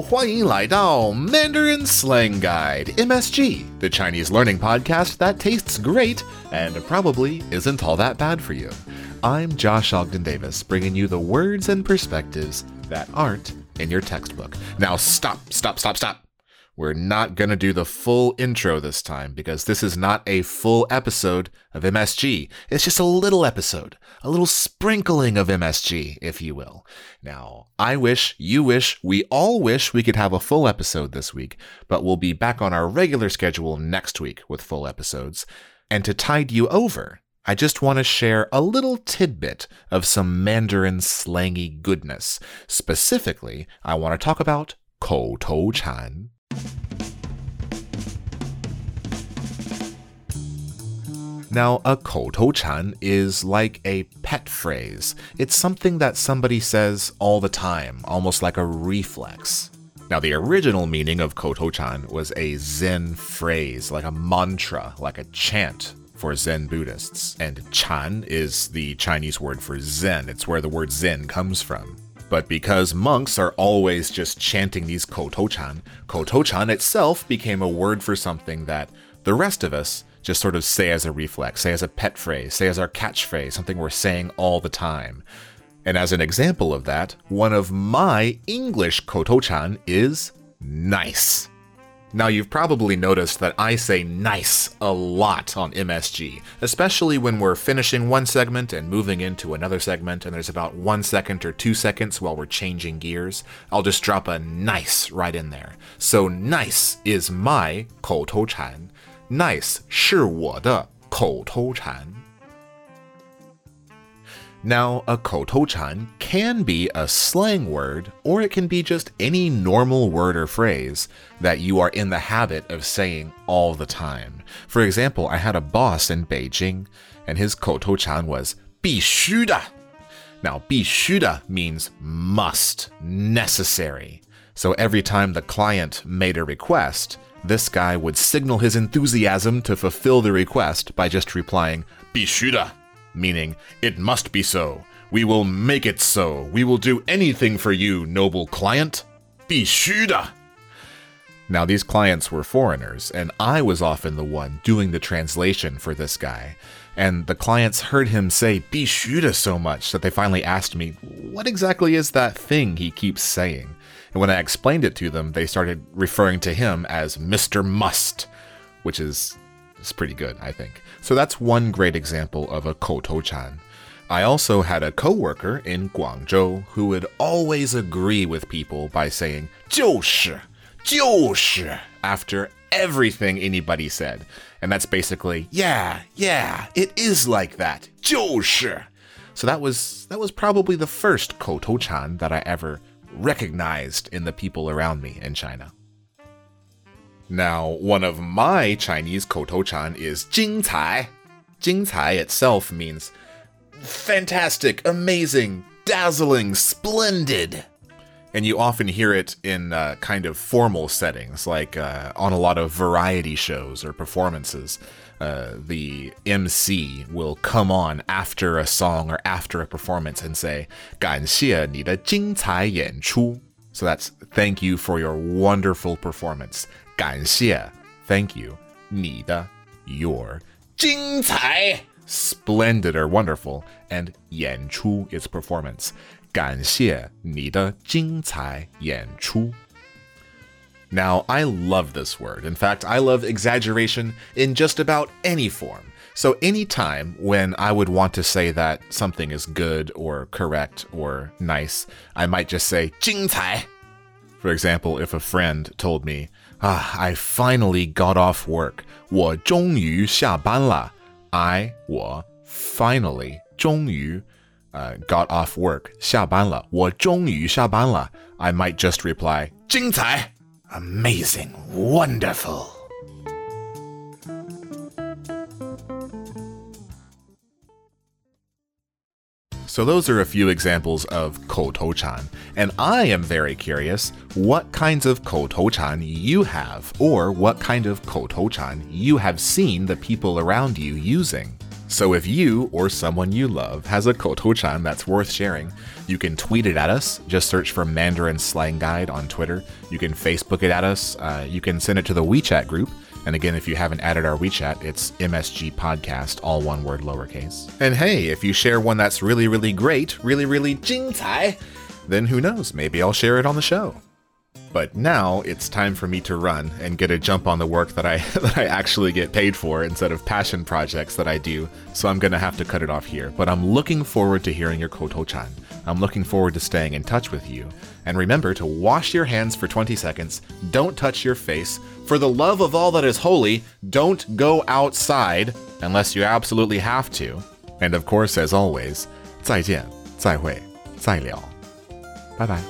欢迎来到 Mandarin Slang Guide MSG, the Chinese learning podcast that tastes great and probably isn't all that bad for you. I'm Josh Ogden Davis, bringing you the words and perspectives that aren't in your textbook. Now, stop, stop, stop, stop. We're not going to do the full intro this time because this is not a full episode of MSG. It's just a little episode, a little sprinkling of MSG, if you will. Now, I wish, you wish, we all wish we could have a full episode this week, but we'll be back on our regular schedule next week with full episodes. And to tide you over, I just want to share a little tidbit of some Mandarin slangy goodness. Specifically, I want to talk about 口头禅. Now, a koto-chan is like a pet phrase. It's something that somebody says all the time, almost like a reflex. Now, the original meaning of koto-chan was a Zen phrase, like a mantra, like a chant for Zen Buddhists. And chan is the Chinese word for Zen. It's where the word Zen comes from. But because monks are always just chanting these koto-chan, koto-chan itself became a word for something that the rest of us just sort of say as a reflex, say as a pet phrase, say as our catchphrase, something we're saying all the time. And as an example of that, one of my English kotochan is nice. Now, you've probably noticed that I say nice a lot on MSG, especially when we're finishing one segment and moving into another segment, and there's about one second or two seconds while we're changing gears. I'll just drop a nice right in there. So, nice is my koutou chan. Nice 是我的口头禅. Now, a 口头禅 can be a slang word, or it can be just any normal word or phrase that you are in the habit of saying all the time. For example, I had a boss in Beijing, and his 口头禅 was 必须的. Now, 必须的 means must, necessary. So every time the client made a request, this guy would signal his enthusiasm to fulfill the request by just replying, Bishuda, meaning, it must be so. We will make it so. We will do anything for you, noble client. Bishuda! Now, these clients were foreigners, and I was often the one doing the translation for this guy. And the clients heard him say Bishuda so much that they finally asked me, What exactly is that thing he keeps saying? And when I explained it to them, they started referring to him as Mr. Must, which is it's pretty good, I think. So that's one great example of a koto-chan. I also had a coworker in Guangzhou who would always agree with people by saying 就是,就是 after everything anybody said. And that's basically, yeah, yeah, it is like that. 就是. So that was that was probably the first koto-chan that I ever recognized in the people around me in China. Now, one of my Chinese koto-chan is Jing Cai. Jing Cai itself means fantastic, amazing, dazzling, splendid And you often hear it in uh, kind of formal settings, like uh, on a lot of variety shows or performances. Uh, the MC will come on after a song or after a performance and say, 感谢你的精彩演出. So that's thank you for your wonderful performance. 感谢, thank you, 你的, your, 精彩, splendid or wonderful, and 演出 is performance. 感谢你的精彩演出. Now, I love this word. In fact, I love exaggeration in just about any form. So, anytime when I would want to say that something is good or correct or nice, I might just say 精彩. For example, if a friend told me, Ah, I finally got off work. 我终于下班了. I 我 finally 终于 uh, got off work 下班了.我终于下班了. I might just reply 精彩 amazing wonderful. So those are a few examples of 口头禅, and I am very curious what kinds of 口头禅 you have, or what kind of 口头禅 you have seen the people around you using. So if you or someone you love has a Chan that's worth sharing, you can tweet it at us. Just search for Mandarin Slang Guide on Twitter. You can Facebook it at us. Uh, you can send it to the WeChat group. And again, if you haven't added our WeChat, it's MSG Podcast, all one word lowercase. And hey, if you share one that's really, really great, really, really 精彩, then who knows, maybe I'll share it on the show. But now it's time for me to run and get a jump on the work that I that I actually get paid for instead of passion projects that I do. So I'm gonna have to cut it off here. But I'm looking forward to hearing your Koto-chan. I'm looking forward to staying in touch with you. And remember to wash your hands for 20 seconds. Don't touch your face. For the love of all that is holy, don't go outside unless you absolutely have to. And of course, as always, 再见，再会，再聊，拜拜。